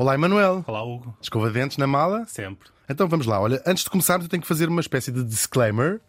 Olá, Emanuel. Olá, Hugo. Escova de dentes na mala? Sempre. Então vamos lá. Olha, antes de começarmos, eu tenho que fazer uma espécie de disclaimer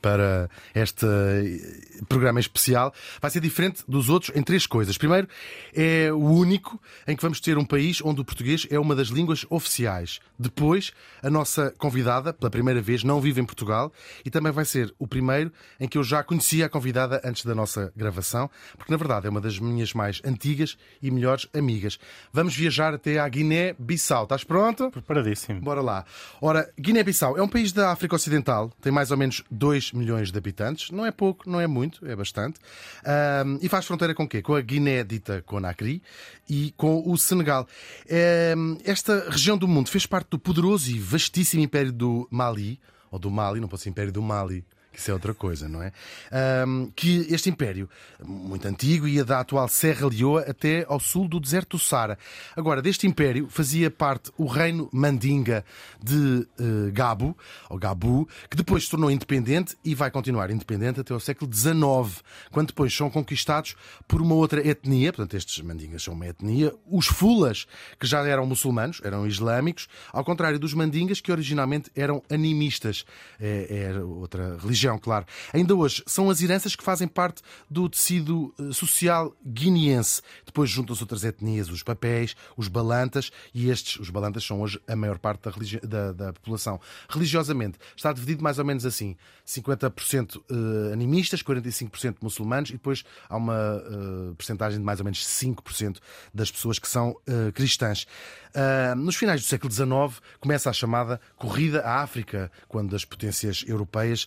para este eh, programa especial. Vai ser diferente dos outros em três coisas. Primeiro, é o único em que vamos ter um país onde o português é uma das línguas oficiais. Depois, a nossa convidada, pela primeira vez, não vive em Portugal e também vai ser o primeiro em que eu já conhecia a convidada antes da nossa gravação, porque na verdade é uma das minhas mais antigas e melhores amigas. Vamos viajar até à Guiné-Bissau. Estás pronto? Preparadíssimo. Bora lá. Ora, Guiné-Bissau é um país da África Ocidental, tem mais ou menos 2 milhões de habitantes. Não é pouco, não é muito, é bastante. Ahm, e faz fronteira com quê? Com a Guiné dita Conakry e com o Senegal. Ahm, esta região do mundo fez parte do poderoso e vastíssimo Império do Mali, ou do Mali, não pode ser Império do Mali. Isso é outra coisa, não é? Ahm, que este império, muito antigo, ia da atual Serra Leoa até ao sul do deserto do Sara. Agora, deste império fazia parte o reino Mandinga de eh, Gabo, ou Gabu, que depois se tornou independente e vai continuar independente até ao século XIX, quando depois são conquistados por uma outra etnia, portanto, estes Mandingas são uma etnia, os Fulas, que já eram muçulmanos, eram islâmicos, ao contrário dos Mandingas, que originalmente eram animistas. É, é outra religião, claro. Ainda hoje, são as heranças que fazem parte do tecido eh, social guineense. Depois juntam-se outras etnias, os papéis, os balantas, e estes, os balantas, são hoje a maior parte da, religi- da- da população. Religiosamente, está dividido mais ou menos assim: 50% eh, animistas, 45% muçulmanos, e depois há uma eh, percentagem de mais ou menos 5% das pessoas que são eh, cristãs. Ah, nos finais do século XIX começa a chamada Corrida à África, quando as potências europeias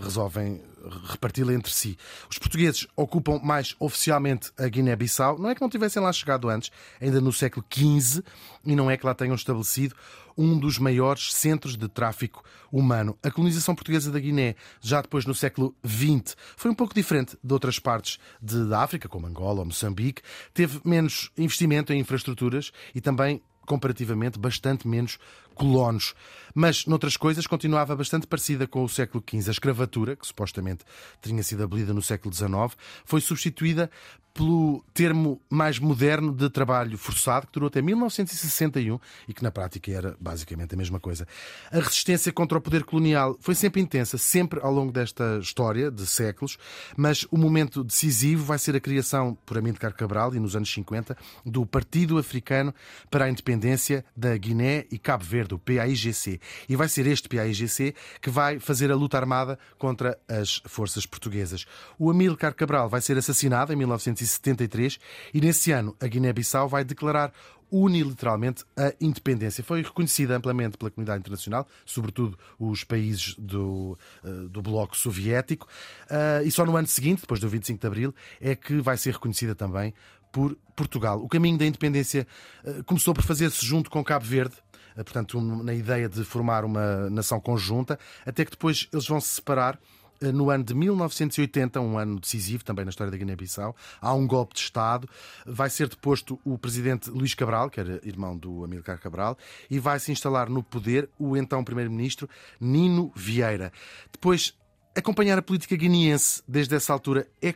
resolvem reparti-la entre si. Os portugueses ocupam mais oficialmente a Guiné-Bissau. Não é que não tivessem lá chegado antes, ainda no século XV, e não é que lá tenham estabelecido um dos maiores centros de tráfico humano. A colonização portuguesa da Guiné, já depois no século XX, foi um pouco diferente de outras partes de, da África, como Angola ou Moçambique. Teve menos investimento em infraestruturas e também comparativamente bastante menos colonos. Mas, noutras coisas, continuava bastante parecida com o século XV. A escravatura, que supostamente tinha sido abolida no século XIX, foi substituída pelo termo mais moderno de trabalho forçado, que durou até 1961 e que na prática era basicamente a mesma coisa. A resistência contra o poder colonial foi sempre intensa, sempre ao longo desta história de séculos, mas o momento decisivo vai ser a criação, por Amílcar Cabral, e nos anos 50, do Partido Africano para a Independência da Guiné e Cabo Verde, o PAIGC. E vai ser este PAIGC que vai fazer a luta armada contra as forças portuguesas. O Amílcar Cabral vai ser assassinado em 1973 e nesse ano a Guiné-Bissau vai declarar unilateralmente a independência. Foi reconhecida amplamente pela comunidade internacional, sobretudo os países do, eh, do Bloco Soviético, eh, e só no ano seguinte, depois do 25 de Abril, é que vai ser reconhecida também por Portugal. O caminho da independência eh, começou por fazer-se junto com Cabo Verde, portanto, um- na ideia de formar uma nação conjunta, até que depois eles vão se separar eh, no ano de 1980, um ano decisivo também na história da Guiné-Bissau, há um golpe de Estado, vai ser deposto o presidente Luís Cabral, que era irmão do Amílcar Cabral, e vai se instalar no poder o então primeiro-ministro Nino Vieira. Depois Acompanhar a política guineense desde essa altura é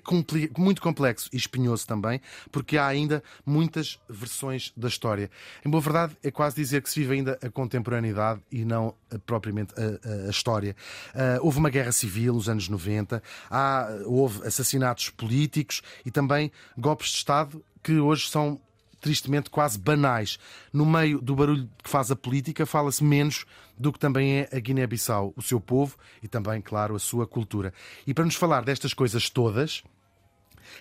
muito complexo e espinhoso também, porque há ainda muitas versões da história. Em boa verdade, é quase dizer que se vive ainda a contemporaneidade e não eh, propriamente a, a- a história. Ah, houve uma guerra civil nos anos 90, há, houve assassinatos políticos e também golpes de Estado que hoje são tristemente quase banais. No meio do barulho que faz a política, fala-se menos do que também é a Guiné-Bissau, o seu povo e também, claro, a sua cultura. E para nos falar destas coisas todas,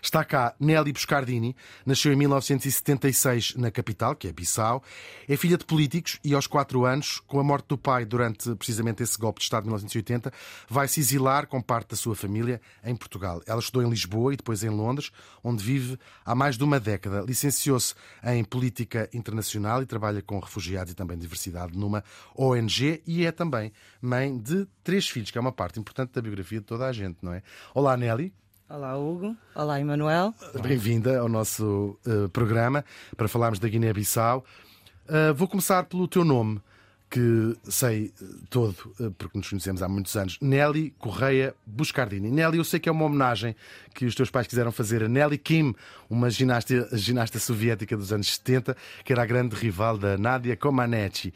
Está cá Nelly Buscardini, nasceu em 1976 na capital, que é Bissau. É filha de políticos e aos quatro anos, com a morte do pai durante precisamente esse golpe de Estado de 1980, vai se exilar com parte da sua família em Portugal. Ela estudou em Lisboa e depois em Londres, onde vive há mais de uma década. Licenciou-se em Política Internacional e trabalha com refugiados e também diversidade numa ONG e é também mãe de três filhos, que é uma parte importante da biografia de toda a gente, não é? Olá, Nelly. Olá, Hugo. Olá, Emanuel. Bem-vinda ao nosso uh, programa para falarmos da Guiné-Bissau. Uh, vou começar pelo teu nome, que sei todo, uh, porque nos conhecemos há muitos anos. Nelly Correia Buscardini. Nelly, eu sei que é uma homenagem que os teus pais quiseram fazer a Nelly Kim, uma ginasta, ginasta soviética dos anos 70, que era a grande rival da Nadia Comaneci.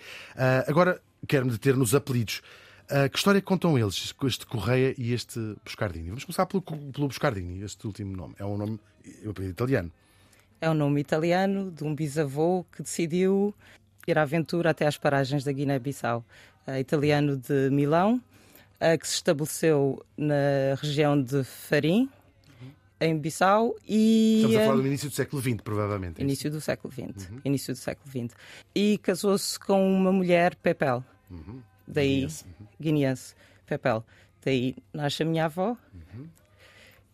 agora, quero-me deter nos apelidos. Uh, que história contam eles, com este Correia e este Buscardini? Vamos começar pelo, pelo Buscardini, este último nome. É um nome italiano. É um nome italiano de um bisavô que decidiu ir à aventura até às paragens da Guiné-Bissau. Uh, italiano de Milão, uh, que se estabeleceu na região de Farim, em Bissau e... Estamos a falar do início do século XX, provavelmente. É início do século XX. Uhum. Início do século XX. E casou-se com uma mulher, Pepel. Uhum daí guineense, uhum. Pepel. Daí nasce a minha avó uhum.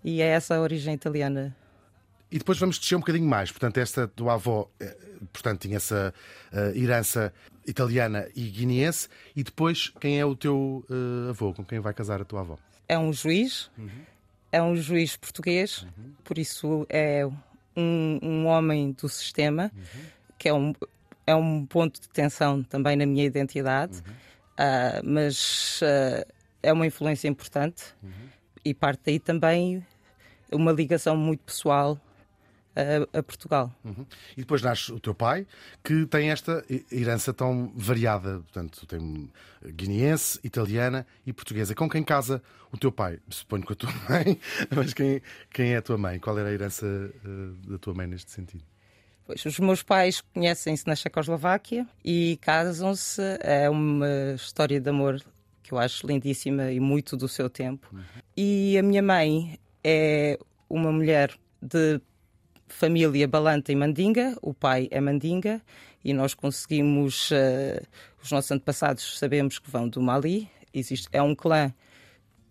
e é essa a origem italiana. E depois vamos descer um bocadinho mais. Portanto, esta tua avó eh, portanto, tinha essa uh, herança italiana e guineense. E depois, quem é o teu uh, avô? Com quem vai casar a tua avó? É um juiz. Uhum. É um juiz português. Uhum. Por isso é um, um homem do sistema, uhum. que é um, é um ponto de tensão também na minha identidade. Uh, mas uh, é uma influência importante uhum. e parte daí também uma ligação muito pessoal a, a Portugal. Uhum. E depois nasce o teu pai, que tem esta herança tão variada, portanto, tem guineense, italiana e portuguesa. Com quem casa o teu pai? Suponho com a tua mãe, mas quem, quem é a tua mãe? Qual era a herança uh, da tua mãe neste sentido? Pois, os meus pais conhecem-se na Checoslováquia e casam-se. É uma história de amor que eu acho lindíssima e muito do seu tempo. E a minha mãe é uma mulher de família Balanta e Mandinga, o pai é Mandinga, e nós conseguimos, uh, os nossos antepassados sabemos que vão do Mali, existe, é um clã.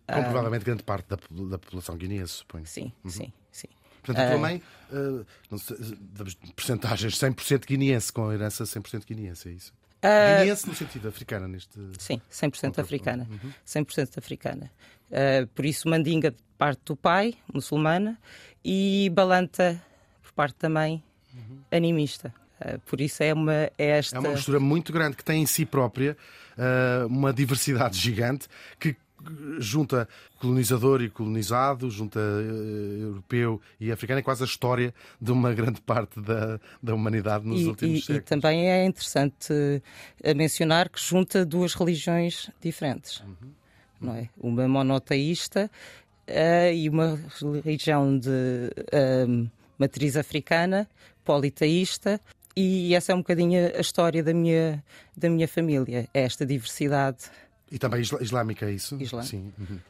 Com uh, provavelmente grande parte da, da população guineense, suponho. Sim, uhum. sim, sim. Portanto, a tua ah. mãe, uh, sei, porcentagens 100% guineense, com herança 100% guineense, é isso? Uh, guineense no sentido africana, neste. Sim, 100% africana. Uhum. 100% africana. Uh, por isso, Mandinga de parte do pai, muçulmana, e Balanta por parte da mãe, uhum. animista. Uh, por isso é uma é esta... É uma mistura muito grande que tem em si própria uh, uma diversidade gigante que junta colonizador e colonizado, junta uh, europeu e africano, é quase a história de uma grande parte da, da humanidade nos e, últimos e, séculos. E também é interessante uh, mencionar que junta duas religiões diferentes, uhum. não é? Uma monoteísta uh, e uma religião de matriz africana, politeísta, e essa é um bocadinho a história da minha, da minha família, é esta diversidade e também islâmica, é isso? Islã. Sim. Uhum.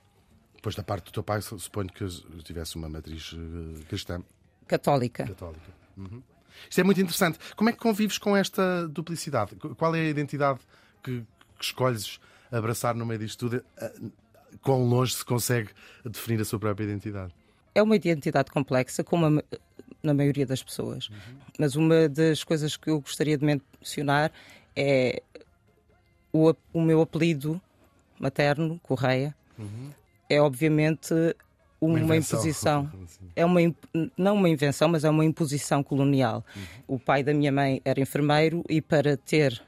Depois da parte do teu pai, suponho que tivesse uma matriz uh, cristã. Católica. Católica. Uhum. Isto é muito interessante. Como é que convives com esta duplicidade? Qual é a identidade que, que escolhes abraçar no meio disto tudo? Uh, quão longe se consegue definir a sua própria identidade? É uma identidade complexa, como a, na maioria das pessoas. Uhum. Mas uma das coisas que eu gostaria de mencionar é o, o meu apelido materno, Correia, uhum. é obviamente uma, uma imposição. É uma, não uma invenção, mas é uma imposição colonial. Uhum. O pai da minha mãe era enfermeiro e para ter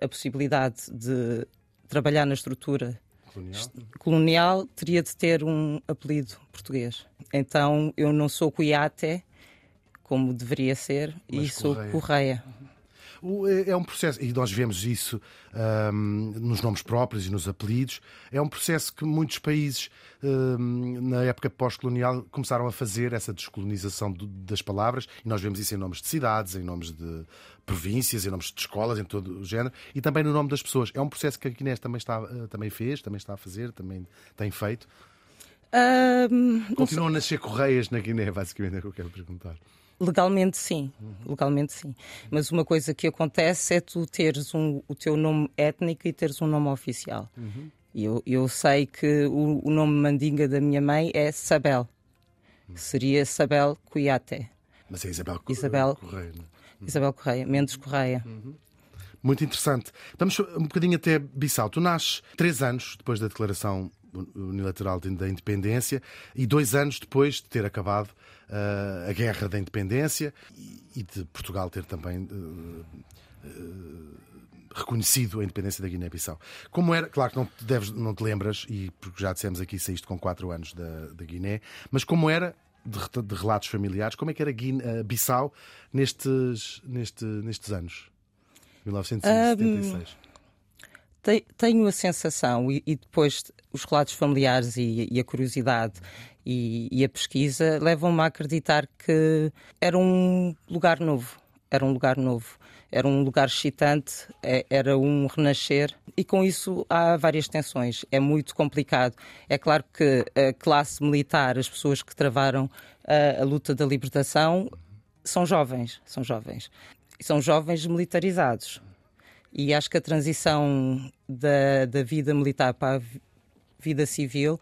a possibilidade de trabalhar na estrutura colonial, colonial teria de ter um apelido português. Então eu não sou Cuiate, como deveria ser, mas e sou Correia. Correia. É, é um processo, e nós vemos isso um, nos nomes próprios e nos apelidos, é um processo que muitos países, um, na época pós-colonial, começaram a fazer essa descolonização das palavras, e nós vemos isso em nomes de cidades, em nomes de províncias, em nomes de escolas, em todo o género, e também no nome das pessoas. É um processo que a Guiné também, está, eh, também fez, também está a fazer, também tem feito. Ahm, Continuam a nascer correias na Guiné, basicamente é o que eu quero perguntar. Legalmente sim, legalmente sim. Mas uma coisa que acontece é tu teres um- o teu nome étnico e teres um nome oficial. E eu, eu sei que o, o nome mandinga da minha mãe é Sabel. Seria Sabel Cuiate. Mas é Isabel, Isabel. Correia. é? Isabel Correia, Mendes Correia. Muito interessante. Vamos um bocadinho até Bissau. Tu nasces três anos depois da declaração unilateral da independência e dois anos depois de ter acabado ah, a guerra da independência e, de Portugal ter também ah, ah, reconhecido a independência da Guiné-Bissau. Como era, claro que não te, deves, não te lembras, e porque já dissemos aqui, saíste com quatro anos da, da Guiné, mas como era, de, de relatos familiares, como é que era Guiné, Bissau nestes, neste, nestes anos? 1976. Te- Tenho a sensação, e, depois os relatos familiares e, a curiosidade e, e a pesquisa levam-me a acreditar que era um lugar novo. Era um lugar novo. Era um lugar excitante, é- era um renascer, e com isso há várias tensões. É muito complicado. É claro que a classe militar, as pessoas que travaram a, a luta da libertação, são jovens. São jovens. São jovens militarizados. E acho que a transição da, da vida militar para a vi- vida civil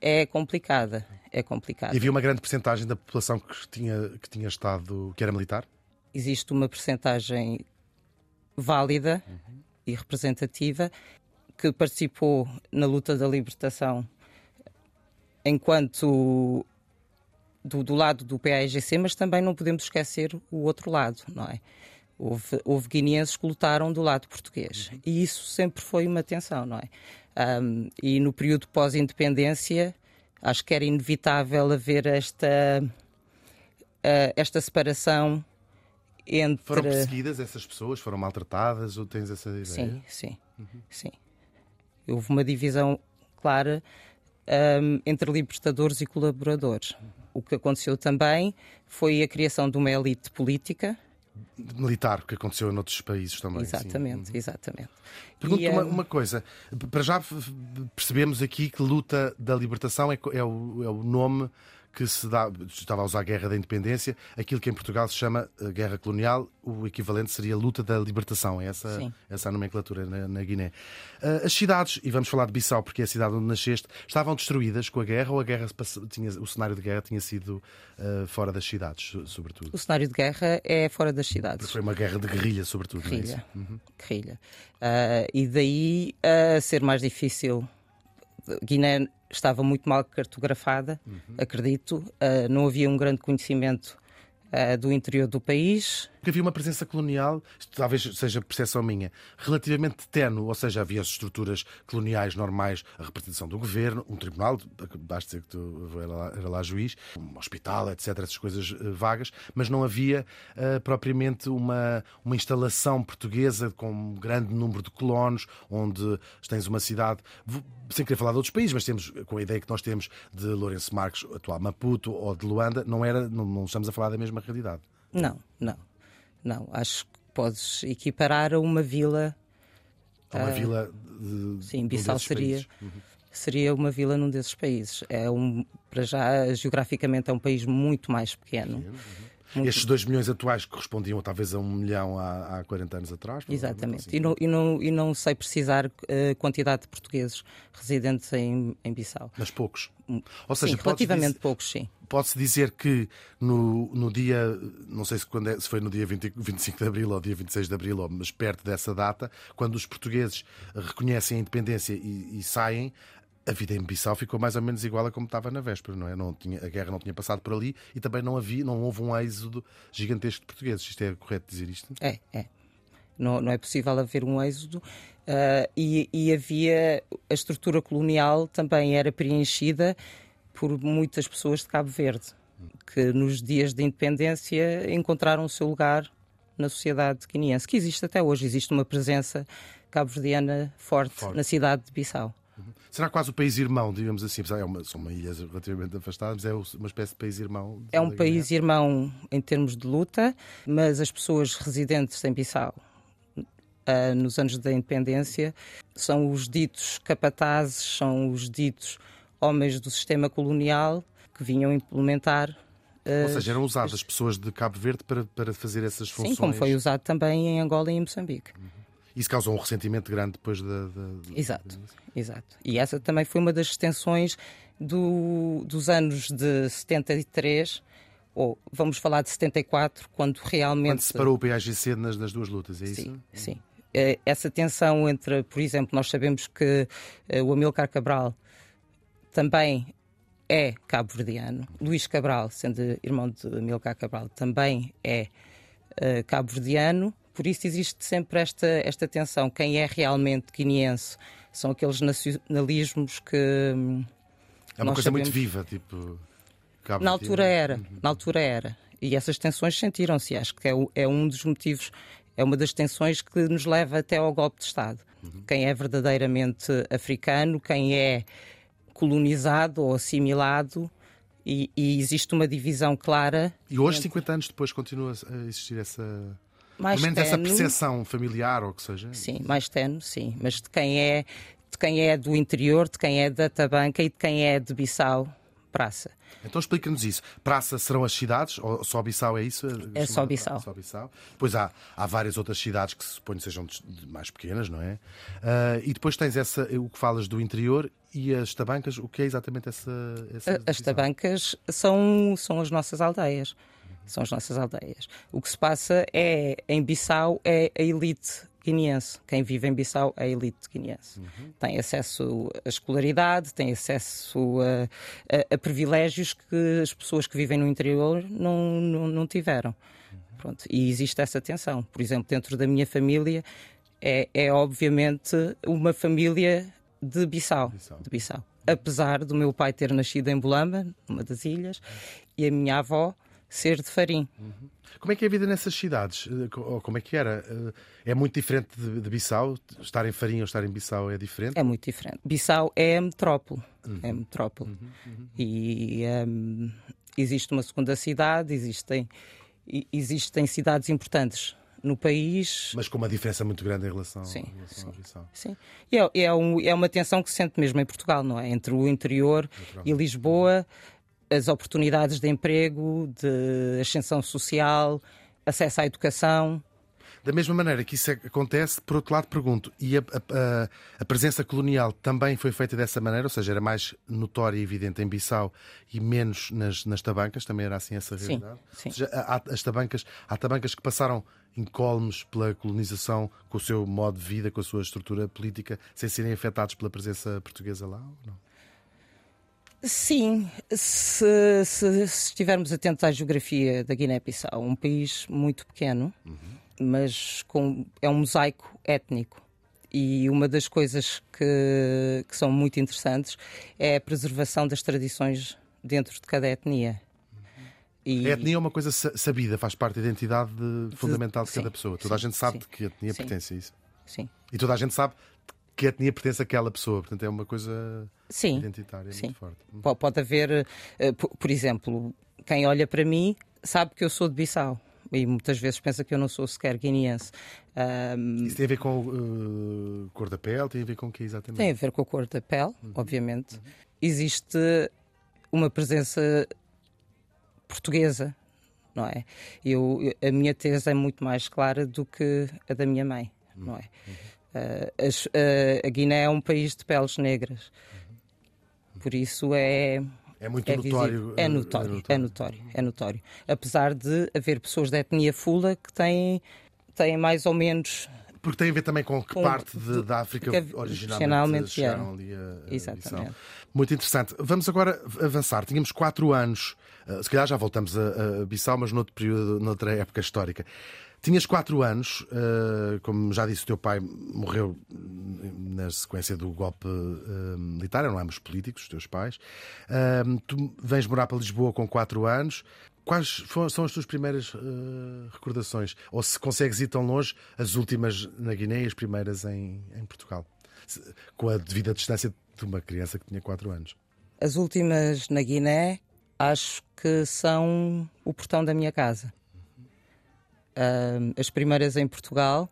é complicada. É complicada. E havia uma grande percentagem da população que tinha, que tinha estado, que era militar? Existe uma percentagem válida e representativa que participou na luta da libertação enquanto do, do lado do PAEGC, mas também não podemos esquecer o outro lado, não é? Houve, houve guineenses que lutaram do lado português e isso sempre foi uma tensão, não é? Ahm, e no período pós-independência acho que era inevitável haver esta, ah, esta separação entre. Foram perseguidas essas pessoas? Foram maltratadas? Ou tens essa ideia? Sim, sim, sim. Houve uma divisão clara hum, entre libertadores e colaboradores. O que aconteceu também foi a criação de uma elite política. Militar, que aconteceu noutros países também. sim. exatamente, exatamente. Pergunto E, uma, hum, uma coisa. Para já percebemos aqui que luta da libertação é, é o, é o nome que se dá. Estava a usar a guerra da independência, aquilo que em Portugal se chama eh, guerra colonial, o equivalente seria luta da libertação. É essa, Sim. essa a nomenclatura na, na Guiné. Ah, as cidades, e vamos falar de Bissau porque é a cidade onde nasceste, estavam destruídas com a guerra ou a guerra tinha, o cenário de guerra tinha sido ah, fora das cidades, so- sobretudo? O cenário de guerra é fora das cidades. Foi uma guerra de guerrilha, sobretudo. não é isso? Guerrilha. Guerrilha. Ah, e daí a ser mais difícil. Guiné estava muito mal cartografada, acredito. Ah, não havia um grande conhecimento ah, do interior do país. Que havia uma presença colonial, isto talvez seja percepção minha, relativamente tenue, ou seja, havia as estruturas coloniais normais, a representação do governo, um tribunal, basta dizer que tu era lá, era lá juiz, um hospital, etc., essas coisas eh, vagas, mas não havia eh, propriamente uma, uma instalação portuguesa com um grande número de colonos, onde tens uma cidade, sem querer falar de outros países, mas temos, com a ideia que nós temos de Lourenço Marques, atual Maputo, ou de Luanda, não, era, não, não estamos a falar da mesma realidade. Não, não, não. Acho que podes equiparar a uma vila. É uma vila de. Sim, um Bissau seria. Uhum. seria uma vila num desses países. É um, para já, geograficamente, é um país muito mais pequeno. Muito- Estes 2 milhões atuais correspondiam talvez a um milhão há, há 40 anos atrás. Exatamente. provavelmente, E não, e, não, e não sei precisar a quantidade de portugueses residentes em, em Bissau. Mas poucos. Ou seja, sim, relativamente dizer, poucos, sim. pode-se dizer que no, no dia, não sei se, quando é- se foi no dia 20 25 de Abril ou dia 26 de Abril, ou- mas perto dessa data, quando os portugueses reconhecem a independência e, e saem, a vida em Bissau ficou mais ou menos igual a como estava na véspera, não é? Não tinha, a guerra não tinha passado por ali e também não havia, não houve um êxodo gigantesco de portugueses. Isto é correto dizer isto? É, é. Não, não é possível haver um êxodo. ah, e, e havia. A estrutura colonial também era preenchida por muitas pessoas de Cabo Verde, que nos dias de independência encontraram o seu lugar na sociedade guineense, que existe até hoje. Existe uma presença cabo-verdiana forte, Forte. na cidade de Bissau. Será quase o país irmão, digamos assim? É uma, são uma ilhas relativamente afastadas, mas é uma espécie de país irmão. É um da país irmão em termos de luta, mas as pessoas residentes em Bissau ah, nos anos da independência são os ditos capatazes, são os ditos homens do sistema colonial que vinham implementar. Ou seja, eram usadas as pessoas de Cabo Verde para, para fazer essas funções. Sim, como foi usado também em Angola e em Moçambique. Isso causou um ressentimento grande depois da. da... Exato, exato. E essa também foi uma das extensões do, dos anos de 73, ou vamos falar de 74, quando realmente. Quando separou o PAGC nas, nas duas lutas, é sim, isso? Sim. Eh, essa tensão entre, por exemplo, nós sabemos que eh, o Amilcar Cabral também é cabo-verdiano. Luís Cabral, sendo irmão de Amilcar Cabral, também é uh, cabo-verdiano. Por isso existe sempre esta, esta tensão. Quem é realmente guineense são aqueles nacionalismos que. Hum, é uma coisa sabemos... muito viva, tipo. Cabo na altura era, na altura era. E essas tensões sentiram-se. Acho que é, é um dos motivos é uma das tensões que nos leva até ao golpe de Estado. Uhum. Quem é verdadeiramente africano, quem é colonizado ou assimilado, e, e, existe uma divisão clara. E hoje, entre... 50 anos depois, continua a existir essa. Mais Pelo menos essa percepção familiar ou que seja. Sim, mais tenue, sim. Mas de quem é de quem é do interior, de quem é da Tabanca e de quem é de Bissau, praça. Então explica-nos isso. Praça serão as cidades? Ou só Bissau é isso? É só Bissau. só Bissau. Depois há, há várias outras cidades que suponho sejam mais pequenas, não é? Uh, e depois tens essa, o que falas do interior e as tabancas. O que é exatamente essa. essa as tabancas são, são as nossas aldeias. São as nossas aldeias. O que se passa é, em Bissau, é a elite guineense. Quem vive em Bissau é a elite guineense. Uhum. Tem acesso à escolaridade, tem acesso a, a, a, privilégios que as pessoas que vivem no interior não, não, não tiveram. Uhum. Pronto. E existe essa tensão. Por exemplo, dentro da minha família, é, é obviamente uma família de Bissau. Bissau. De Bissau. Apesar do meu pai ter nascido em Bolamba, numa das ilhas, e a minha avó ser de Farim. Uhum. Como é que é a vida nessas cidades? Eh, como é que era? Eh, é muito diferente de, de Bissau? Estar em Farinha ou estar em Bissau é diferente? É muito diferente. Bissau é a metrópole. Uhum. É a metrópole. Uhum. Uhum. E um, existe uma segunda cidade, existem, existem cidades importantes no país. Mas com uma diferença muito grande em relação, sim, em relação sim, a Bissau. Sim. E é, é, um, é, uma tensão que se sente mesmo em Portugal, não é? Entre o interior e Lisboa as oportunidades de emprego, de ascensão social, acesso à educação. Da mesma maneira que isso acontece, por outro lado, pergunto: e a, a, a, presença colonial também foi feita dessa maneira? Ou seja, era mais notória e evidente em Bissau e menos nas, nas tabancas? Também era assim essa realidade? Sim, sim. Seja, há, as tabancas, há tabancas que passaram incólumes pela colonização com o seu modo de vida, com a sua estrutura política, sem serem afetados pela presença portuguesa lá? Ou não? Sim, se, se, se, estivermos atentos à geografia da Guiné-Bissau, um país muito pequeno, uhum. mas com, é um mosaico étnico. E uma das coisas que, que, são muito interessantes é a preservação das tradições dentro de cada etnia. E... A etnia é uma coisa sabida, faz parte da identidade fundamental de, de cada sim, pessoa. Toda sim, a gente sabe sim, de que etnia pertence a isso. Sim. E toda a gente sabe que etnia pertence àquela pessoa. Portanto, é uma coisa sim, identitária sim. muito forte. Hum. Pode haver, eh, por exemplo, quem olha para mim sabe que eu sou de Bissau. E muitas vezes pensa que eu não sou sequer guineense. Um... Isso tem a ver com uh, cor da pele? Tem a ver com o que exatamente? Tem a ver com a cor da pele, uhum. obviamente. Uhum. Existe uma presença portuguesa, não é? Eu, a minha tese é muito mais clara do que a da minha mãe, uhum. não é? Uhum. Uh, a Guiné é um país de peles negras. Por isso é. É muito é notório, é, notório, é, notório, é notório, é notório. Apesar de haver pessoas da etnia fula que têm, têm mais ou menos porque tem a ver também com que com, parte de, da África originalmente chegaram ali a, a Exatamente. Muito interessante. Vamos agora avançar. Tínhamos quatro anos, uh, se calhar já voltamos a, a Bissau, mas noutro período, noutra época histórica. Tinhas quatro anos, uh, como já disse, o teu pai morreu na sequência do golpe uh, militar, eram ambos políticos, os teus pais. Uh, tu vens morar para Lisboa com quatro anos. Quais são as tuas primeiras recordações? Ou se consegues ir tão longe, as últimas na Guiné e as primeiras em, em Portugal? Com a devida distância de uma criança que tinha quatro anos. As últimas na Guiné acho que são o portão da minha casa uh, as primeiras em Portugal,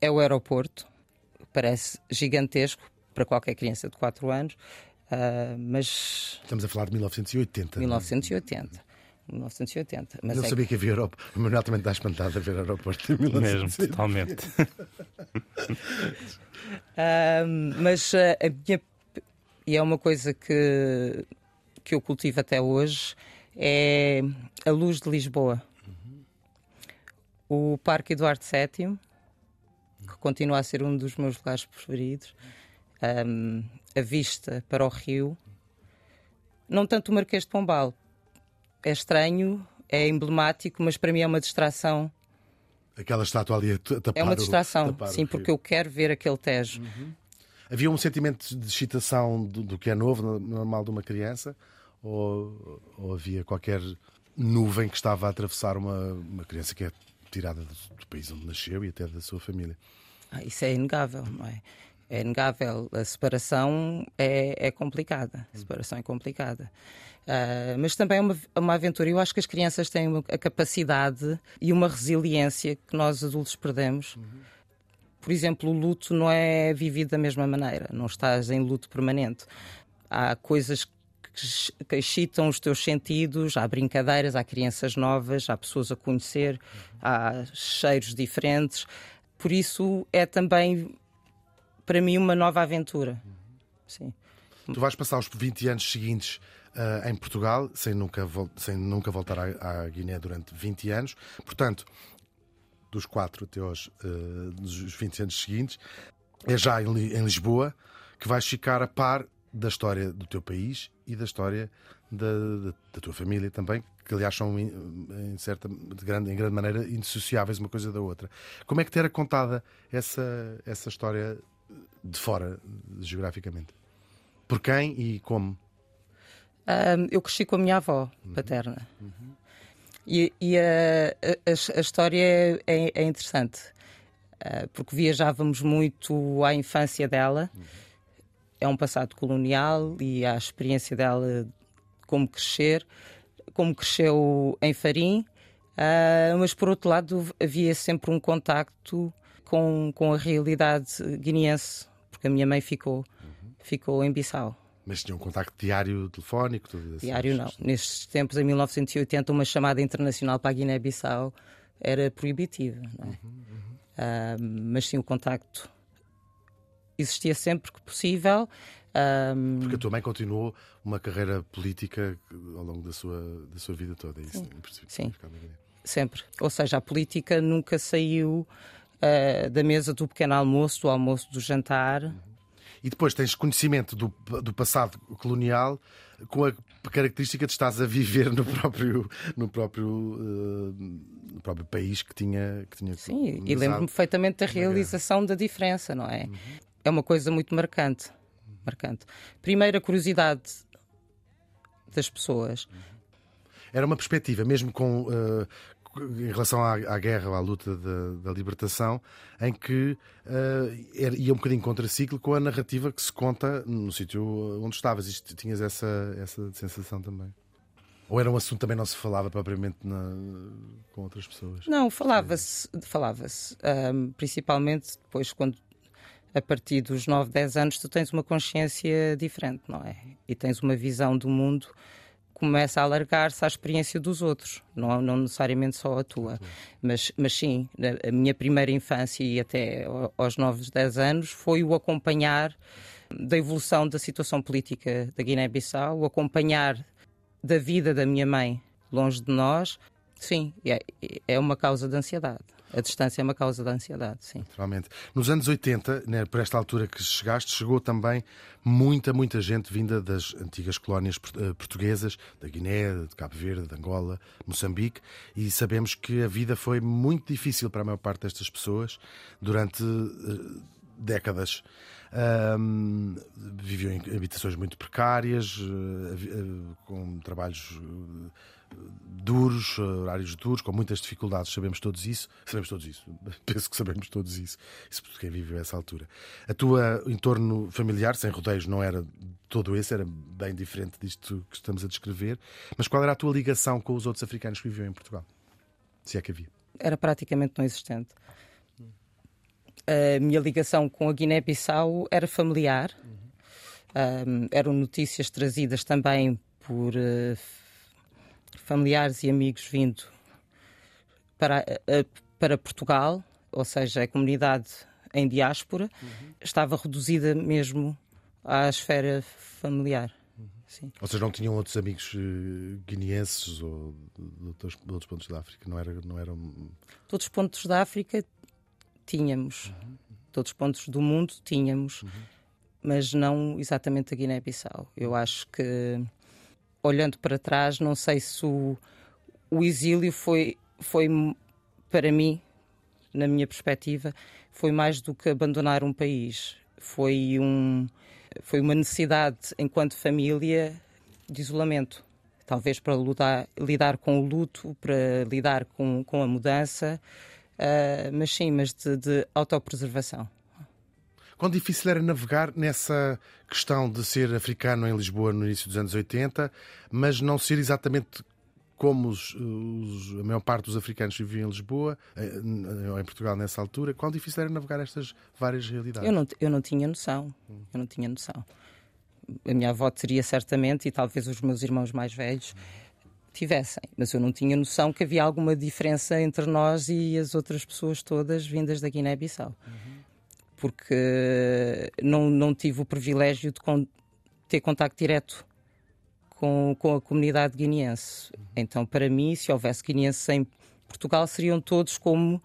é o aeroporto. Parece gigantesco para qualquer criança de 4 anos. Uh, mas. Estamos a falar de 1980. 1980. 1980. Mas não é sabia que havia aeroporto. O Manuel também está espantado a ver aeroporto de 1980. Mesmo, totalmente. uh, mas uh, a minha. E é uma coisa que, que eu cultivo até hoje é a luz de Lisboa. O Parque Eduardo VII, que continua a ser um dos meus lugares preferidos, um, a vista para o rio, não tanto o Marquês de Pombal. É estranho, é emblemático, mas para mim é uma distração. Aquela estátua ali a tapar É uma distração, o, sim, porque eu quero ver aquele Tejo. Uhum. Havia um sentimento de excitação do, do, que é novo, normal de uma criança? Ou, ou havia qualquer nuvem que estava a atravessar uma, uma criança que é tirada do, do, país onde nasceu e até da sua família? Ah, isso é inegável, não é? É inegável. A separação é, é complicada. A separação é complicada. Uh, mas também é uma, uma aventura. Eu acho que as crianças têm uma, a capacidade e uma resiliência que nós adultos perdemos. Uhum. Por exemplo, o luto não é vivido da mesma maneira. Não estás em luto permanente. Há coisas que excitam os teus sentidos, há brincadeiras, há crianças novas, há pessoas a conhecer, há cheiros diferentes. Por isso é também, para mim, uma nova aventura. Sim. Tu vais passar os 20 anos seguintes uh, em Portugal, sem nunca, sem nunca voltar à, à, Guiné durante 20 anos. Portanto, dos 4 até aos uh, dos 20 anos seguintes, é já em, em Lisboa que vais ficar a par da história do teu país e da história da, da, da tua família também, que aliás são em, certa, de grande, em grande maneira indissociáveis uma coisa da outra. Como é que te era contada essa, essa história de fora, geograficamente? Por quem e como? Um, eu cresci com a minha avó uhum. paterna. Uhum. E, e a, a, a, história é, é, é interessante, uh, porque viajávamos muito à infância dela. Uhum é um passado colonial e a experiência dela como crescer, como cresceu em Farim, uh, mas por outro lado havia sempre um contacto com, com a realidade guineense, porque a minha mãe ficou, uhum. ficou em Bissau. Mas tinha um contacto diário, telefónico? Tudo assim, diário não. Nestes tempos, em 1980, uma chamada internacional para a Guiné-Bissau era proibitiva. É? Uhum, uhum. Uh, mas sim o contacto existia sempre que possível. Um... Porque a tua mãe continuou uma carreira política ao longo da sua, da sua vida toda, é isso? Sim, Sim. sempre. Ou seja, a política nunca saiu uh, da mesa do pequeno almoço, do almoço, do jantar. Uhum. E depois tens conhecimento do, do passado colonial com a característica de estás a viver no próprio, no próprio, uh, no próprio país que tinha. Que tinha Sim, e lembro-me perfeitamente da realização da diferença, não é? Uhum é uma coisa muito marcante. marcante. Primeira curiosidade das pessoas. Era uma perspectiva, mesmo com. Uh, em relação à, à, guerra, à luta da, da libertação, em que uh, era, ia um bocadinho contra ciclo com a narrativa que se conta no sítio onde estavas. Isto, tinhas essa, essa sensação também? Ou era um assunto que também não se falava propriamente na, com outras pessoas? Não, falava-se, falava-se. Um, principalmente depois quando a partir dos 9, 10 anos, tu tens uma consciência diferente, não é? E tens uma visão do mundo começa a alargar-se à experiência dos outros, não, não necessariamente só a tua. Mas, mas sim, a minha primeira infância e até aos 9, 10 anos foi o acompanhar da evolução da situação política da Guiné-Bissau, o acompanhar da vida da minha mãe longe de nós. Sim, é, é uma causa de ansiedade. A distância é uma causa da ansiedade, sim. Naturalmente. Nos anos 80, né, por esta altura que chegaste, chegou também muita, muita gente vinda das antigas colónias eh, portuguesas, da Guiné, de Cabo Verde, de Angola, Moçambique, e sabemos que a vida foi muito difícil para a maior parte destas pessoas durante uh, décadas. Um, viviam em habitações muito precárias, uh, uh, com trabalhos duros, horários duros, com muitas dificuldades, sabemos todos isso. Sabemos todos isso. Penso que sabemos todos isso. Isso porque quem viveu essa altura. A tua entorno familiar, sem rodeios, não era todo esse, era bem diferente disto que estamos a descrever. Mas qual era a tua ligação com os outros africanos que viviam em Portugal? Se é que havia. Era praticamente não existente. A minha ligação com a Guiné-Bissau era familiar. Um, eram notícias trazidas também por uh, familiares e amigos vindo para, uh, para Portugal, ou seja, a comunidade em diáspora, uhum. estava reduzida mesmo à esfera familiar. Sim. Ou seja, não tinham outros amigos uh, guineenses ou de outros, de outros, pontos da África? Não, era, não eram. De outros pontos da África tínhamos. Uhum. De outros pontos do mundo tínhamos. Uhum. Mas não exatamente a Guiné-Bissau. Eu acho que, olhando para trás, não sei se o, o exílio foi, foi, para mim, na minha perspectiva, foi mais do que abandonar um país. Foi um foi uma necessidade, enquanto família, de isolamento. Talvez para lidar, lidar com o luto, para lidar com, com a mudança, uh, mas sim, mas de, de autopreservação. Quão difícil era navegar nessa questão de ser africano em Lisboa no início dos anos 80, mas não ser exatamente como os, os, a maior parte dos africanos viviam em Lisboa, eh, ou em Portugal nessa altura, quão difícil era navegar estas várias realidades? Eu não, eu não tinha noção. Eu não tinha noção. A minha avó teria certamente, e talvez os meus irmãos mais velhos tivessem, mas eu não tinha noção que havia alguma diferença entre nós e as outras pessoas todas vindas da Guiné-Bissau. Porque não, não tive o privilégio de con ter contacto direto com, com a comunidade guineense. Então, para mim, se houvesse guineenses em Portugal, seriam todos como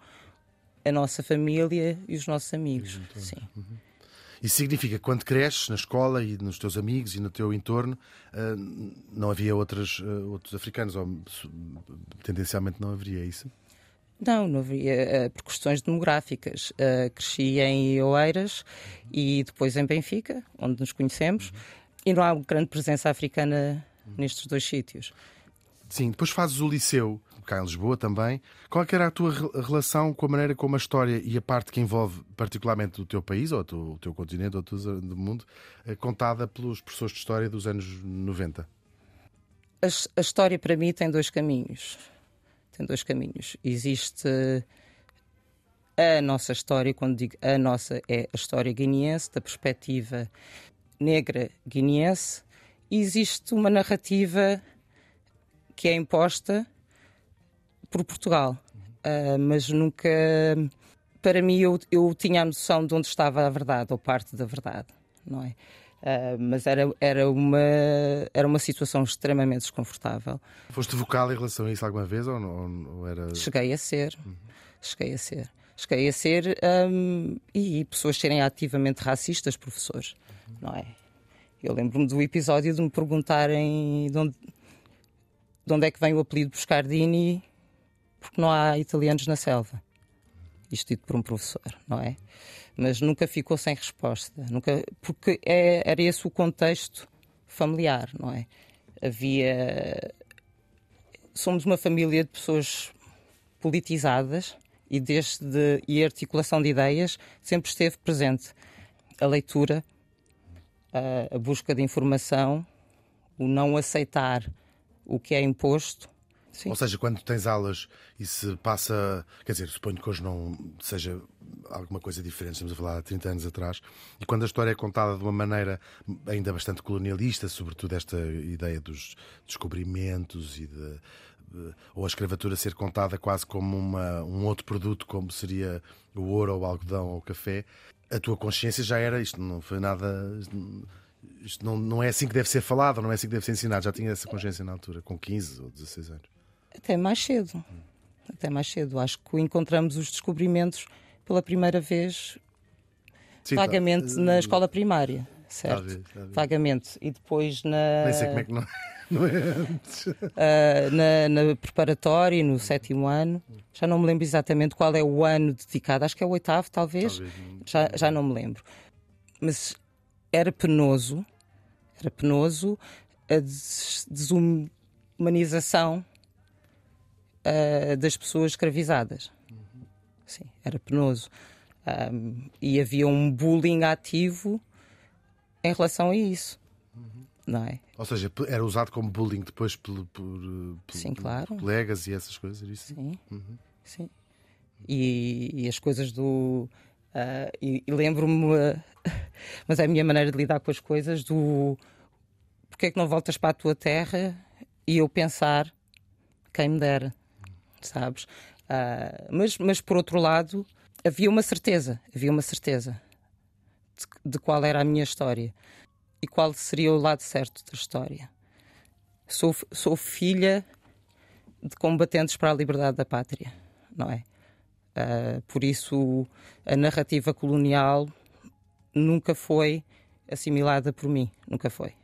a nossa família e os nossos amigos. Sim. Uhum. Isso significa que quando cresces na escola e nos teus amigos e no teu entorno, ah, não havia outros, ah, outros africanos, ou tendencialmente não haveria isso? Não, não havia, ah, por questões demográficas. cresci em Oeiras e depois em Benfica, onde nos conhecemos, e não há grande presença africana nestes dois sítios. Sim, depois fazes o liceu, cá em Lisboa também. Qual é era a tua relação com a maneira como a história e a parte que envolve particularmente o teu país, ou o teu, continente, ou o do mundo, é contada pelos professores de história dos anos 90? A, a história para mim tem dois caminhos. Tem dois caminhos. Existe a nossa história, quando digo a nossa, é a história guineense, da perspectiva negra guineense, existe uma narrativa que é imposta por Portugal, uh, mas nunca. Para mim, eu, eu tinha a noção de onde estava a verdade, ou parte da verdade, não é? Uh, mas era, era, uma, era uma situação extremamente desconfortável. Foste vocal em relação a isso alguma vez ou, não, ou era... Cheguei a ser. Uhum. Cheguei a ser. Cheguei a ser um, e, e, pessoas serem ativamente racistas, professores, uhum. não é? Eu lembro-me do episódio de me perguntarem de onde, de onde é que vem o apelido Buscardini, porque não há italianos na selva. Isto dito por um professor, não é? Mas nunca ficou sem resposta, nunca, porque é, era esse o contexto familiar, não é? Havia. Somos uma família de pessoas politizadas e desde e a articulação de ideias sempre esteve presente. A leitura, a, a busca de informação, o não aceitar o que é imposto. Sim. Ou seja, quando tens aulas e se passa. Quer dizer, suponho que hoje não seja alguma coisa diferente, estamos a falar há 30 anos atrás, e quando a história é contada de uma maneira ainda bastante colonialista, sobretudo esta ideia dos descobrimentos e de. ou a escravatura ser contada quase como uma, um outro produto, como seria o ouro, ou o algodão, ou o café, a tua consciência já era isto, não foi nada. Isto não, não é assim que deve ser falado, não é assim que deve ser ensinado. Já tinha essa consciência na altura, com 15 ou 16 anos. Até mais cedo. Até mais cedo. Acho que encontramos os descobrimentos pela primeira vez Sim, tá. vagamente tá. na escola primária, certo? Talvez, talvez. Vagamente. E depois na. Nem sei como é que não. Não é antes. Uh, na, na preparatória, no sétimo ano. Já não me lembro exatamente qual é o ano dedicado. Acho que é o oitavo, talvez. talvez já, já não me lembro. Mas era penoso. Era penoso a desumanização uh, das pessoas escravizadas. Sim, era penoso. Um, e havia um bullying ativo em relação a isso. Não é? Ou seja, era usado como bullying depois por, por, por, Sim, claro. por colegas e essas coisas? Isso? Sim, uhum. sim. E, e, as coisas do. Uh, e, e lembro-me. Mas é a minha maneira de lidar com as coisas do porque é que não voltas para a tua terra e eu pensar quem me dera, sabes? Uh, mas, mas por outro lado, havia uma certeza, havia uma certeza de, de qual era a minha história e qual seria o lado certo da história. Sou, sou filha de combatentes para a liberdade da pátria, não é? Uh, por isso, a narrativa colonial nunca foi assimilada por mim, nunca foi.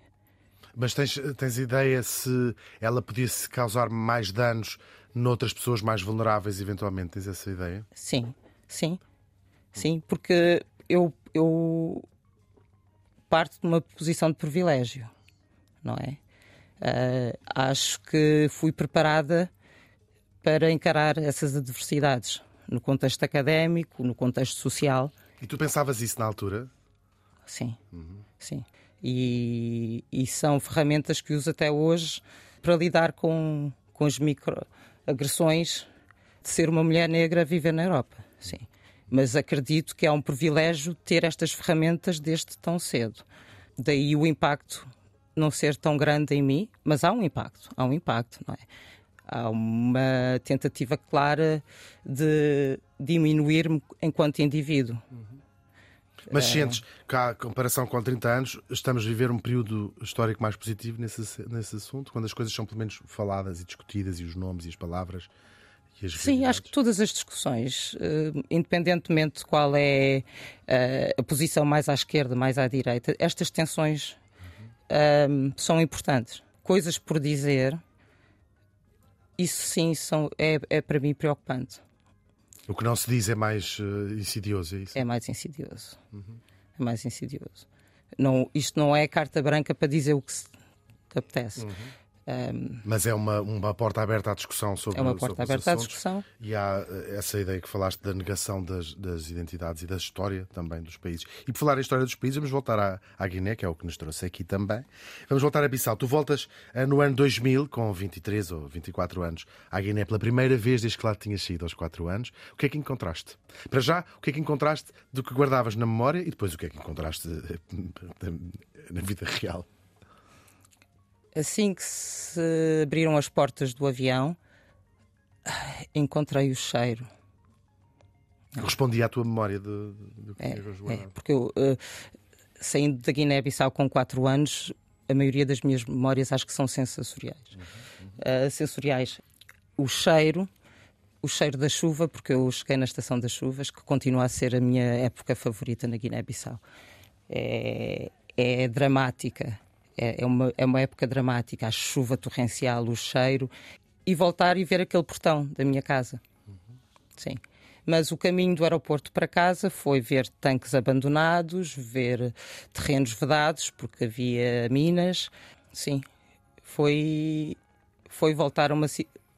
Mas tens, tens ideia se ela podia causar mais danos noutras pessoas mais vulneráveis, eventualmente? Tens essa ideia? Sim, sim. Sim, porque eu, eu parto de uma posição de privilégio, não é? Uh, acho que fui preparada para encarar essas adversidades no contexto académico, no contexto social. E tu pensavas isso na altura? Sim, uhum. sim. E, e, são ferramentas que uso até hoje para lidar com, com as microagressões de ser uma mulher negra a viver na Europa. Sim. Mas acredito que é um privilégio ter estas ferramentas desde tão cedo. Daí o impacto não ser tão grande em mim, mas há um impacto, há um impacto, não é? Há uma tentativa clara de diminuir-me enquanto indivíduo. Uhum. Mas sentes que, a comparação com 30 anos, estamos a viver um período histórico mais positivo nesse, nesse assunto, quando as coisas são pelo menos faladas e discutidas, e os nomes e as palavras? E as Sim, acho que todas as discussões, uh, independentemente de qual é uh, a posição mais à esquerda, mais à direita, estas tensões uhum. uh, são importantes. Coisas por dizer, isso sim são, é, é para mim preocupante. O que não se diz é mais uh, insidioso, é isso? É mais insidioso. Uhum. É mais insidioso. Não, isto não é carta branca para dizer o que se apetece. Uhum. Um, Mas é uma, uma porta aberta à discussão sobre É uma porta aberta à discussão. E há eh, essa ideia que falaste da negação das, das, identidades e da história também dos países. E por falar em história dos países, vamos voltar à, à Guiné, que é o que nos trouxe aqui também. Vamos voltar a Bissau. Tu voltas uh, no ano 2000, com 23 ou 24 anos, à Guiné pela primeira vez desde que lá tinhas saído aos 4 anos. O que é que encontraste? Para já, o que é que encontraste do que guardavas na memória e depois o que é que encontraste eh, na vida real? Assim que se abriram as portas do avião, encontrei o cheiro. Respondia à tua memória do, que é, é, porque eu, uh, saindo da Guiné-Bissau com 4 anos, a maioria das minhas memórias acho que são sensoriais. Uhum. Uh, sensoriais. O cheiro, o cheiro da chuva, porque eu cheguei na estação das chuvas, que continua a ser a minha época favorita na Guiné-Bissau. É, é dramática, é, é, uma, é uma época dramática, a chuva torrencial, o cheiro, e voltar e ver aquele portão da minha casa. Uhum. Sim. Mas o caminho do aeroporto para casa foi ver tanques abandonados, ver terrenos vedados, porque havia minas. Sim, foi, foi voltar a, uma,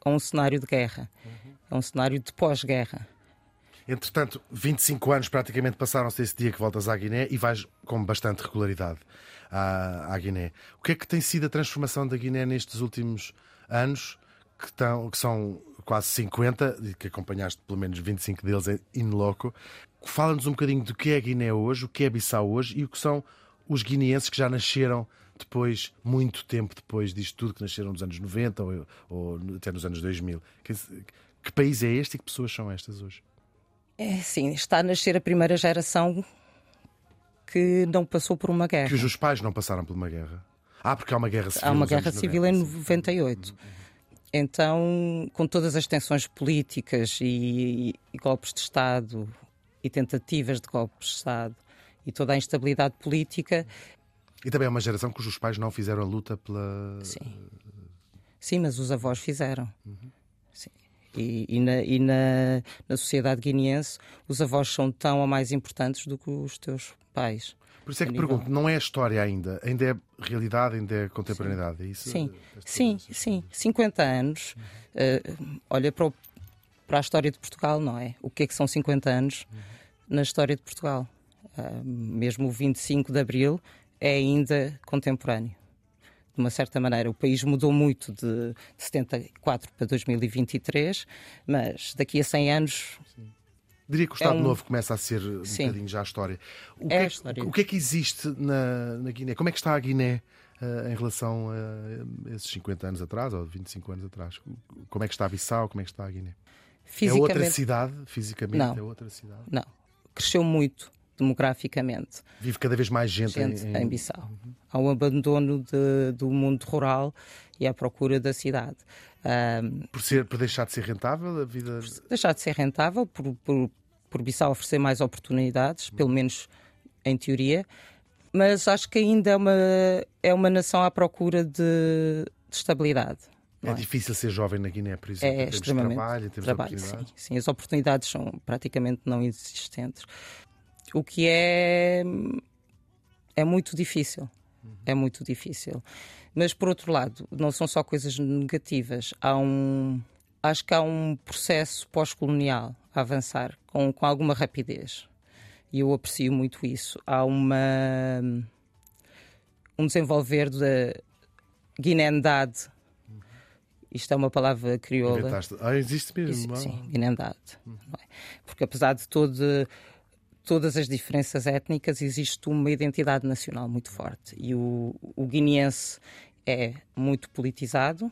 a um cenário de guerra, uhum. a um cenário de pós-guerra. Entretanto, 25 anos praticamente passaram-se desse dia que voltas à Guiné e vais com bastante regularidade à, à Guiné. O que é que tem sido a transformação da Guiné nestes últimos anos, que, estão, que são quase 50, e que acompanhaste pelo menos 25 deles in loco? Fala-nos um bocadinho do que é a Guiné hoje, o que é Bissau hoje e o que são os guineenses que já nasceram depois, muito tempo depois disto tudo, que nasceram nos anos 90 ou, ou até nos anos 2000. Que, que país é este e que pessoas são estas hoje? É sim, está a nascer a primeira geração que não passou por uma guerra. Que os pais não passaram por uma guerra. Ah, porque há uma guerra civil. Há uma guerra civil 90. em 98. Então, com todas as tensões políticas e, e, golpes de Estado e tentativas de golpes de Estado e toda a instabilidade política. E também é uma geração cujos pais não fizeram a luta pela. Sim. Sim, mas os avós fizeram. Uhum. E, e, na, e na, na, sociedade guineense, os avós são tão ou mais importantes do que os teus pais. Por isso é que nível... pergunto, não é a história ainda, ainda é realidade, ainda é contemporaneidade, é isso? Sim, sim, sim. 50 anos, uh, olha para, o, para, a história de Portugal, não é? O que é que são 50 anos uhum. na história de Portugal? Uh, mesmo o 25 de Abril é ainda contemporâneo de uma certa maneira. O país mudou muito de, de 74 para 2023, mas daqui a 100 anos Diria que o Estado um- Novo começa a ser um Sim. bocadinho já a história. O, É que a é, história. o que é que existe na, na Guiné? Como é que está a Guiné eh, em relação a esses 50 anos atrás ou 25 anos atrás? Como é que está a Bissau? Como é que está a Guiné? É outra cidade? Fisicamente Não. é outra cidade? não. Cresceu muito demograficamente. Vive cada vez mais gente, gente em, em Bissau. Há um abandono de- do mundo rural e à procura da cidade. Ahm, por, ser, por deixar de ser rentável a vida. deixar de ser rentável, por, por, por Bissau oferecer mais oportunidades, pelo menos em teoria, mas acho que ainda é uma, é uma nação à procura de, de estabilidade. É é? difícil ser jovem na Guiné, por exemplo, É em termos de extremamente trabalho, em termos trabalho, sim, sim, as oportunidades são praticamente não existentes. O que é é muito difícil. É muito difícil. Mas por outro lado, não são só coisas negativas. Há um acho que há um processo pós-colonial a avançar com, com alguma rapidez. E eu aprecio muito isso. Há uma um desenvolver da guinendade. Isto é uma palavra crioula. Ah, existe mesmo. Isso, ah. sim, guinendade. é? Porque apesar de todo, todas as diferenças étnicas, existe uma identidade nacional muito forte. E o, o guineense é muito politizado.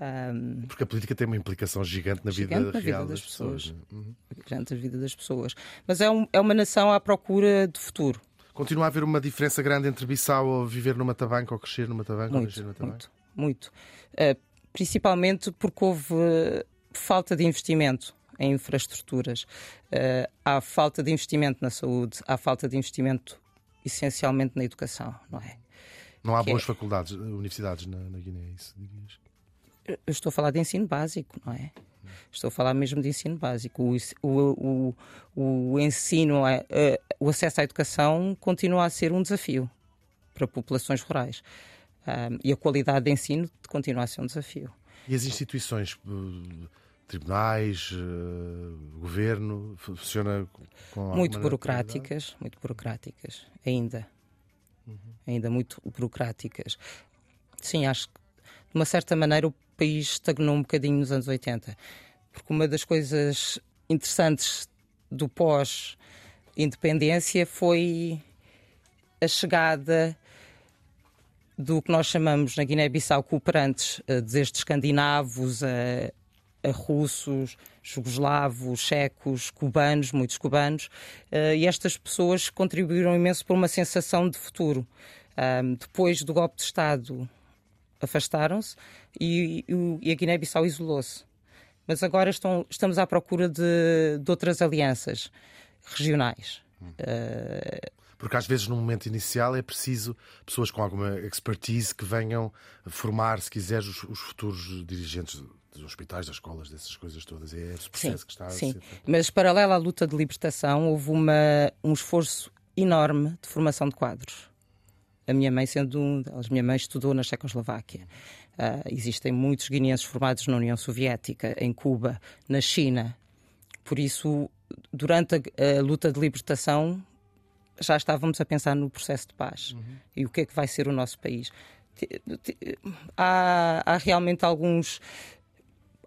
ahm, Porque a política tem uma implicação gigante na vida Gigante na vida real das das pessoas. pessoas. né? Uhum. durante a vida das pessoas. Mas é, um- é uma nação à procura de futuro. Continua a haver uma diferença grande entre Bissau ou viver numa tabanca ou crescer numa tabanca ou Muito, numa tabanca? muito, muito. Eh, principalmente porque houve falta de investimento em infraestruturas. Eh, há falta de investimento na saúde, há falta de investimento essencialmente na educação, não é? Não há Que boas é- faculdades, universidades na, na Guiné, é isso dirias? Eu estou a falar de ensino básico, não é? Estou a falar mesmo de ensino básico. O, o, o, o ensino, a- a- o acesso à educação continua a ser um desafio para populações rurais. Ahm, e a qualidade de ensino continua a ser um desafio. E as instituições, eh, tribunais, eh, governo, fu- funciona com muito burocráticas, muito burocráticas, ainda. Ainda muito burocráticas. Sim, acho que de uma certa maneira o país estagnou um bocadinho nos anos 80. Porque uma das coisas interessantes do pós-independência foi a chegada do que nós chamamos na Guiné-Bissau cooperantes, eh, desde escandinavos a russos, jugoslavos, checos, cubanos, muitos cubanos, eh, e estas pessoas contribuíram imenso para uma sensação de futuro. Depois do golpe de Estado, afastaram-se e, a Guiné-Bissau isolou-se. Mas agora estão- estamos à procura de, de outras alianças regionais. Eh, Porque às vezes, no momento inicial, é preciso pessoas com alguma expertise que venham formar, se quiseres, os, os futuros dirigentes dos hospitais, das escolas, dessas coisas todas. É esse processo Sim, que está a sim. ser. Mas paralelo à luta de libertação, houve uma, um esforço enorme de formação de quadros. A minha mãe sendo um deles. Minha mãe estudou na Checoslováquia. Ah, existem muitos guineenses formados na União Soviética, em Cuba, na China. Por isso, durante a, a luta de libertação, já estávamos a pensar no processo de paz e o que é que vai ser o nosso país. Há, há realmente alguns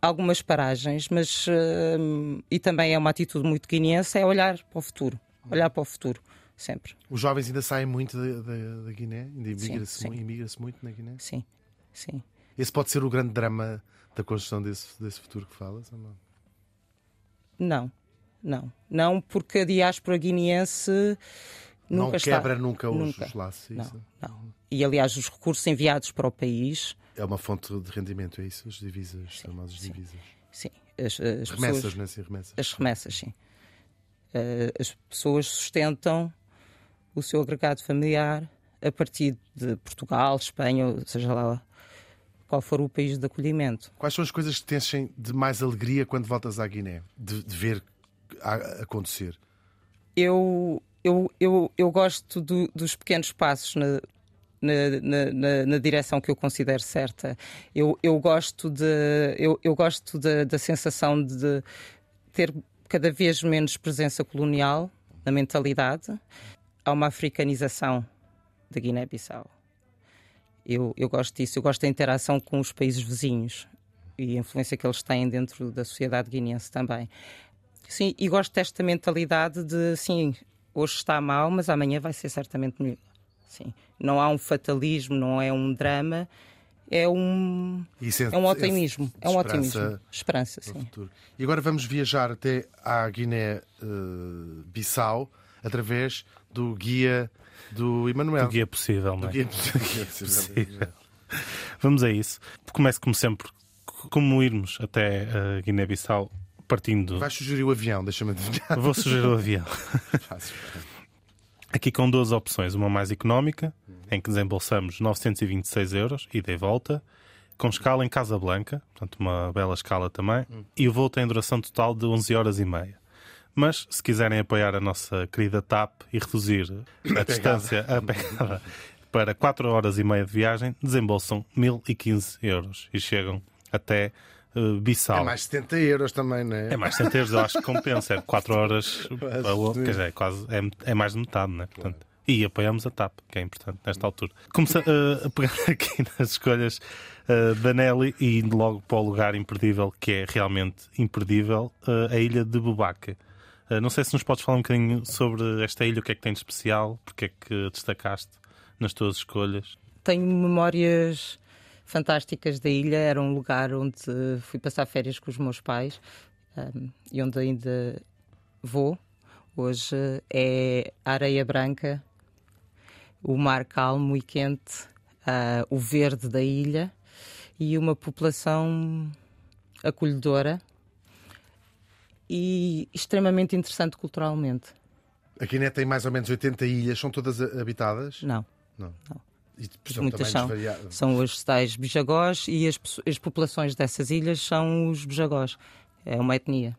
algumas paragens, mas hum, e também é uma atitude muito guineense, é olhar para o futuro, olhar para o futuro sempre. Os jovens ainda saem muito da, Guiné, ainda imigra-se imigra-se muito na Guiné. Sim, sim. Esse pode ser o grande drama da construção desse, desse futuro que falas? Ou não? Não, não, não, porque a diáspora guineense nunca não está. quebra nunca os, Nunca. os laços. é Não, isso? não. E aliás, os recursos enviados para o país, É uma fonte de rendimento, é isso? As divisas, as famosas sim. divisas. sim, as, as Remessas, pessoas, não é? Sim, remessas. as remessas, sim. Eh, as pessoas sustentam o seu agregado familiar a partir de Portugal, Espanha, seja lá qual for o país de acolhimento. Quais são as coisas que te enchem de mais alegria quando voltas à Guiné? De, de ver a- acontecer? Eu, eu, eu, eu gosto do- dos pequenos passos na, na, na- na- direção que eu considero certa. Eu, eu gosto, de, eu, eu gosto da, da sensação de ter cada vez menos presença colonial na mentalidade. Há uma africanização da Guiné-Bissau. Eu, eu gosto disso, eu gosto da interação com os países vizinhos e a influência que eles têm dentro da sociedade guineense também. Sim, e gosto desta mentalidade de, sim, hoje está mal, mas amanhã vai ser certamente melhor. Sim. Não há um fatalismo, não é um drama, é um, Isso é um otimismo. É um esperança otimismo. Esperança, sim. futuro. E agora vamos viajar até à Guiné-Bissau através do guia do Emanuel. Do guia possível, não é? Do guia possível. Vamos a isso. Começo, como sempre, como irmos até a Guiné-Bissau, partindo. Vais sugerir o avião, deixa-me adivinhar. Vou sugerir o avião. Fácil. Aqui com duas opções. Uma mais económica, em que desembolsamos 926 euros, ida e volta, com escala em Casablanca, portanto, uma bela escala também, e o voo tem duração total de 11 horas e meia. Mas, se quiserem apoiar a nossa querida TAP e reduzir a distância a pegada para 4 horas e meia de viagem, desembolsam 1015 euros e chegam até Bissau. É mais 70 euros também, não é? É mais 100 euros, eu acho que compensa. É 4 horas, Quase. quer dizer, é, quase, é, é mais de metade, né? Portanto, e apoiamos a TAP, que é importante nesta altura. Começa uh, a pegar aqui nas escolhas uh, da Nelly e indo logo para o lugar imperdível, que é realmente imperdível, uh, a ilha de. Uh, não sei se nos podes falar um bocadinho sobre esta ilha, o que é que tem de especial, porque é que destacaste nas tuas escolhas. Tenho memórias fantásticas da ilha. Era um lugar onde fui passar férias com os meus pais um, e onde ainda vou. Hoje é a areia branca, o mar calmo e quente, ah, o verde da ilha e uma população acolhedora e extremamente interessante culturalmente. A Guiné tem mais ou menos 80 ilhas, são todas habitadas? Não. E são muitas são. São os tais bijagós e as, as populações dessas ilhas são os bijagós. É uma etnia.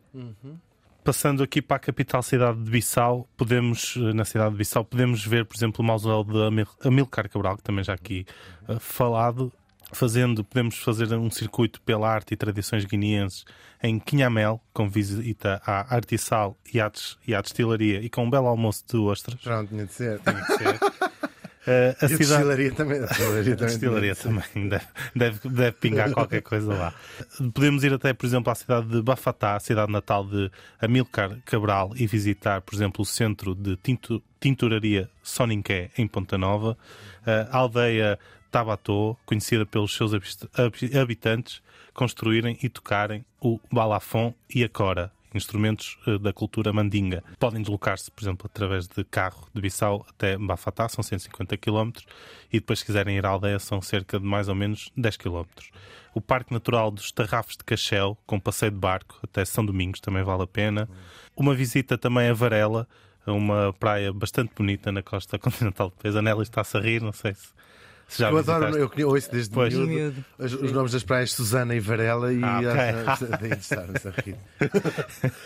Passando aqui para a capital cidade de Bissau, podemos, eh, na cidade de Bissau, podemos ver, por exemplo, o mausoléu de Amil- Amilcar Cabral, que também já aqui eh, falado, fazendo, podemos fazer um circuito pela arte e tradições guineenses em Quinhamel, com visita à artissal e à, des- e à destilaria e com um belo almoço de ostras. Já não tinha de ser. Eh, a E a cidade... destilaria também. A destilaria também. destilaria também deve, deve, deve pingar qualquer coisa lá. Podemos ir até, por exemplo, à cidade de Bafatá, a cidade natal de Amilcar Cabral, e visitar, por exemplo, o centro de tintu, tinturaria Soninqué, em Ponta Nova, a aldeia Tabatô, conhecida pelos seus habitantes, construírem e tocarem o balafon e a cora, instrumentos eh, da cultura mandinga. Podem deslocar-se, por exemplo, através de carro de Bissau até Bafatá, são 150 km, e depois, se quiserem ir à aldeia, são cerca de mais ou menos 10 km. O Parque Natural dos Tarrafos de Cachel, com passeio de barco até São Domingos, também vale a pena. Uma visita também a Varela, uma praia bastante bonita na costa continental de Pesa. A Nelly está-se a rir, não sei se, se já Eu adoro, eu ouço desde Pois. miúdo Miúdo. os, os nomes das praias Susana e Varela e Ah, ok. acho- daí de estar-nos a rir.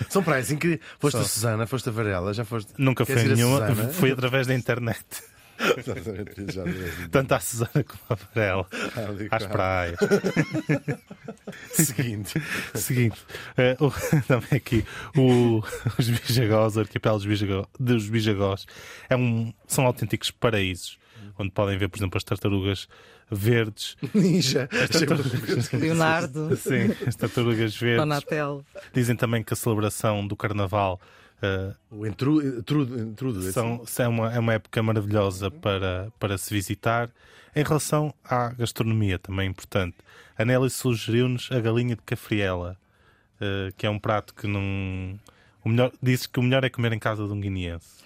São praias incríveis. Foste a São. Susana, foste a Varela, já foste. Nunca a nenhuma, foi através da internet. Tanto à Susana como à Varela. Ali, Às praias. Seguinte. Seguinte, eh, o- também aqui o- os Bijagós, o arquipélago dos Bijagós, dos Bijagós é um, são autênticos paraísos, onde podem ver, por exemplo, as tartarugas verdes. Ninja. Leonardo, Sim, as tartarugas verdes. Donatel. Dizem também que a celebração do Carnaval eh, O intrudo. intrudo, intrudo esse. são, é, uma, é uma época maravilhosa para, para se visitar. Em relação à gastronomia, também é importante, a Nelly sugeriu-nos a galinha de cafriela, eh, que é um prato que não. O melhor, disse que o melhor é comer em casa de um guineense.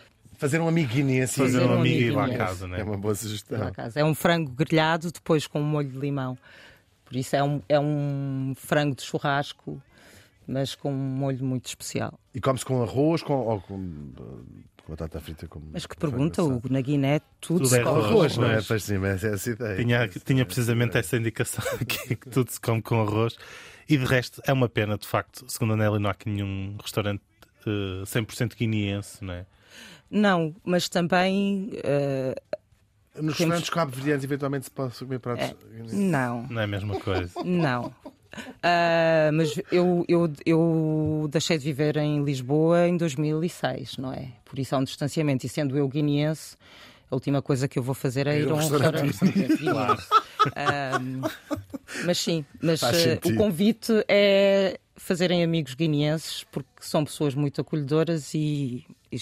Fazer um amiguinho assim. Fazer Fazer um um amigo e ir lá à casa, né? É uma boa sugestão. É um frango grelhado depois com um molho de limão. Por isso é um, é um frango de churrasco, mas com um molho muito especial. E come-se com arroz com, ou com uh, com batata frita. Com, Mas que com pergunta, Hugo, na Guiné tudo, Tudo se é come. assado. Arroz, não é? Pois sim, mas é essa ideia. Tinha, tinha precisamente essa indicação aqui, que tudo se come com arroz. E de resto, é uma pena, de facto, segundo a Nelly, não há aqui nenhum restaurante eh, 100% guineense, não é? Não, mas também eh, Nos restaurantes cabo-verdianos, eventualmente, se pode comer pratos. É. não. Não é a mesma coisa. Não. Ah, mas eu, eu, eu deixei de viver em Lisboa em 2006, não é? Por isso há um distanciamento. E sendo eu guineense, a última coisa que eu vou fazer é Ir a um restaurante. Ah, mas sim, mas sentido. o convite é fazerem amigos guineenses, porque são pessoas muito acolhedoras e, e,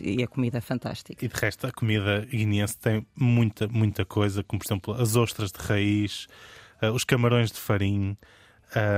e a comida é fantástica. E de resto, a comida guineense tem muita, muita coisa, como por exemplo as ostras de raiz, uh, os camarões de farinha,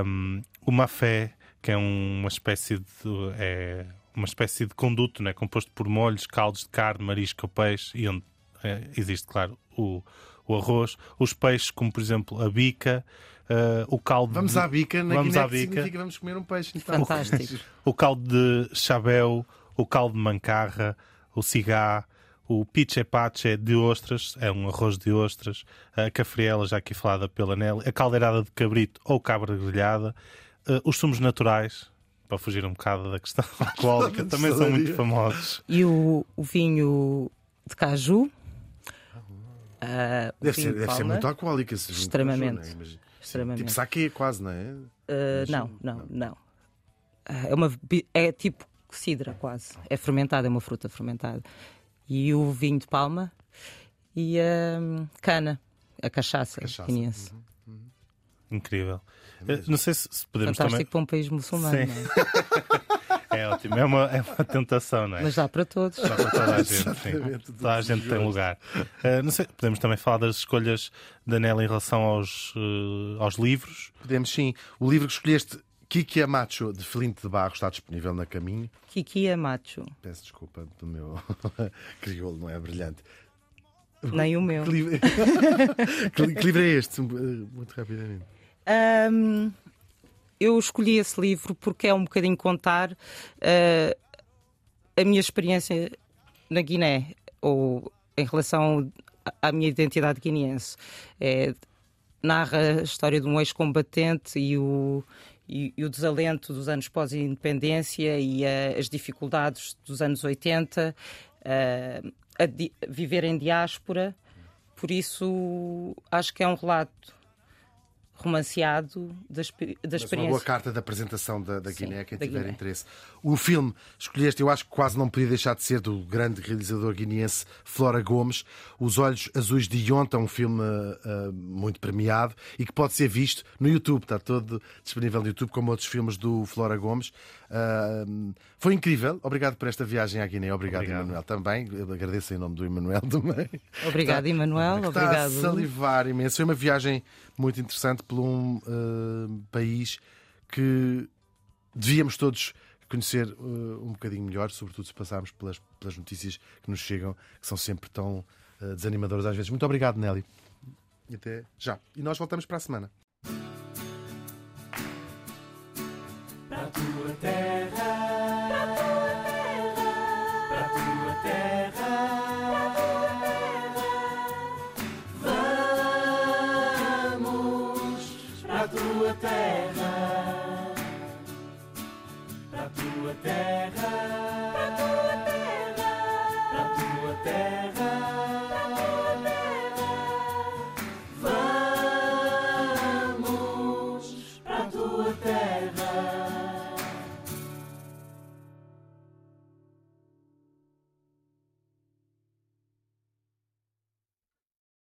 um, o mafé, que é uma espécie de. É uma espécie de conduto, né, composto por molhos, caldos de carne, marisco ou peixe, e onde é, existe, claro, o, o arroz, os peixes, como por exemplo a bica, uh, o caldo. Vamos de... à bica, na vamos Guiné à que bica. significa vamos comer um peixe. Então. Fantástico. O caldo de chabéu, o caldo de mancarra, o cigá, o piche pache de ostras, é um arroz de ostras, a cafriela, já aqui falada pela Nelly, a caldeirada de cabrito ou cabra grelhada, uh, os sumos naturais, para fugir um bocado da questão alcoólica, também são muito famosos. E o, o vinho de caju. o Deve, vinho ser, de deve ser muito alcoólica. esse vinho de Extremamente. caju, não é? Mas- Extremamente. Tipo saque quase, não é? Ah, não, não, não. Ah, é, uma, é tipo cidra quase. É fermentada, é uma fruta fermentada. E o vinho de palma e a cana, a cachaça, Cachaça, guineense. Incrível. Uh, não sei se, se podemos Fantástico para um país muçulmano, é? também. É ótimo, é uma, é uma tentação, não é? mas dá para todos. Dá para toda a gente, sim. Toda a gente tem lugar. Uh, não sei, podemos também falar das escolhas da Nela em relação aos, uh, aos livros. Podemos sim. O livro que escolheste, Kiki Amacho, de Flinte de Barro, está disponível na caminho. Kiki é macho, Peço desculpa do meu crioulo, não é brilhante. nem o meu. Que livro, que, livro é este? Muito rapidamente. Ahm, eu escolhi esse livro porque é um bocadinho contar ah, a minha experiência na Guiné, ou em relação à- à minha identidade guineense. É, narra a história de um ex-combatente e o, e, e o desalento dos anos pós-independência e ah, as dificuldades dos anos 80, ah, a di- viver em diáspora. Por isso, acho que é um relato romanceado da, da Mas uma experiência. boa carta da apresentação da, da Sim, Guiné, quem da tiver Guiné. interesse. O filme escolheste, eu acho que quase não podia deixar de ser do grande realizador guineense Flora Gomes, Os Olhos Azuis de Yonta, um filme ah, muito premiado e que pode ser visto no YouTube, está todo disponível no YouTube, como outros filmes do Flora Gomes. Ah, foi incrível, obrigado por esta viagem à Guiné, obrigado, Obrigado. Emanuel também. Eu agradeço em nome do Emanuel também. Obrigado, Emanuel. Está Obrigado. a salivar imenso. Foi uma viagem muito interessante por um eh, país que devíamos todos conhecer eh, um bocadinho melhor, sobretudo se passarmos pelas, pelas notícias que nos chegam, que são sempre tão eh, desanimadoras às vezes. Muito obrigado, Nelly. E até já. E nós voltamos para a semana. Tua terra,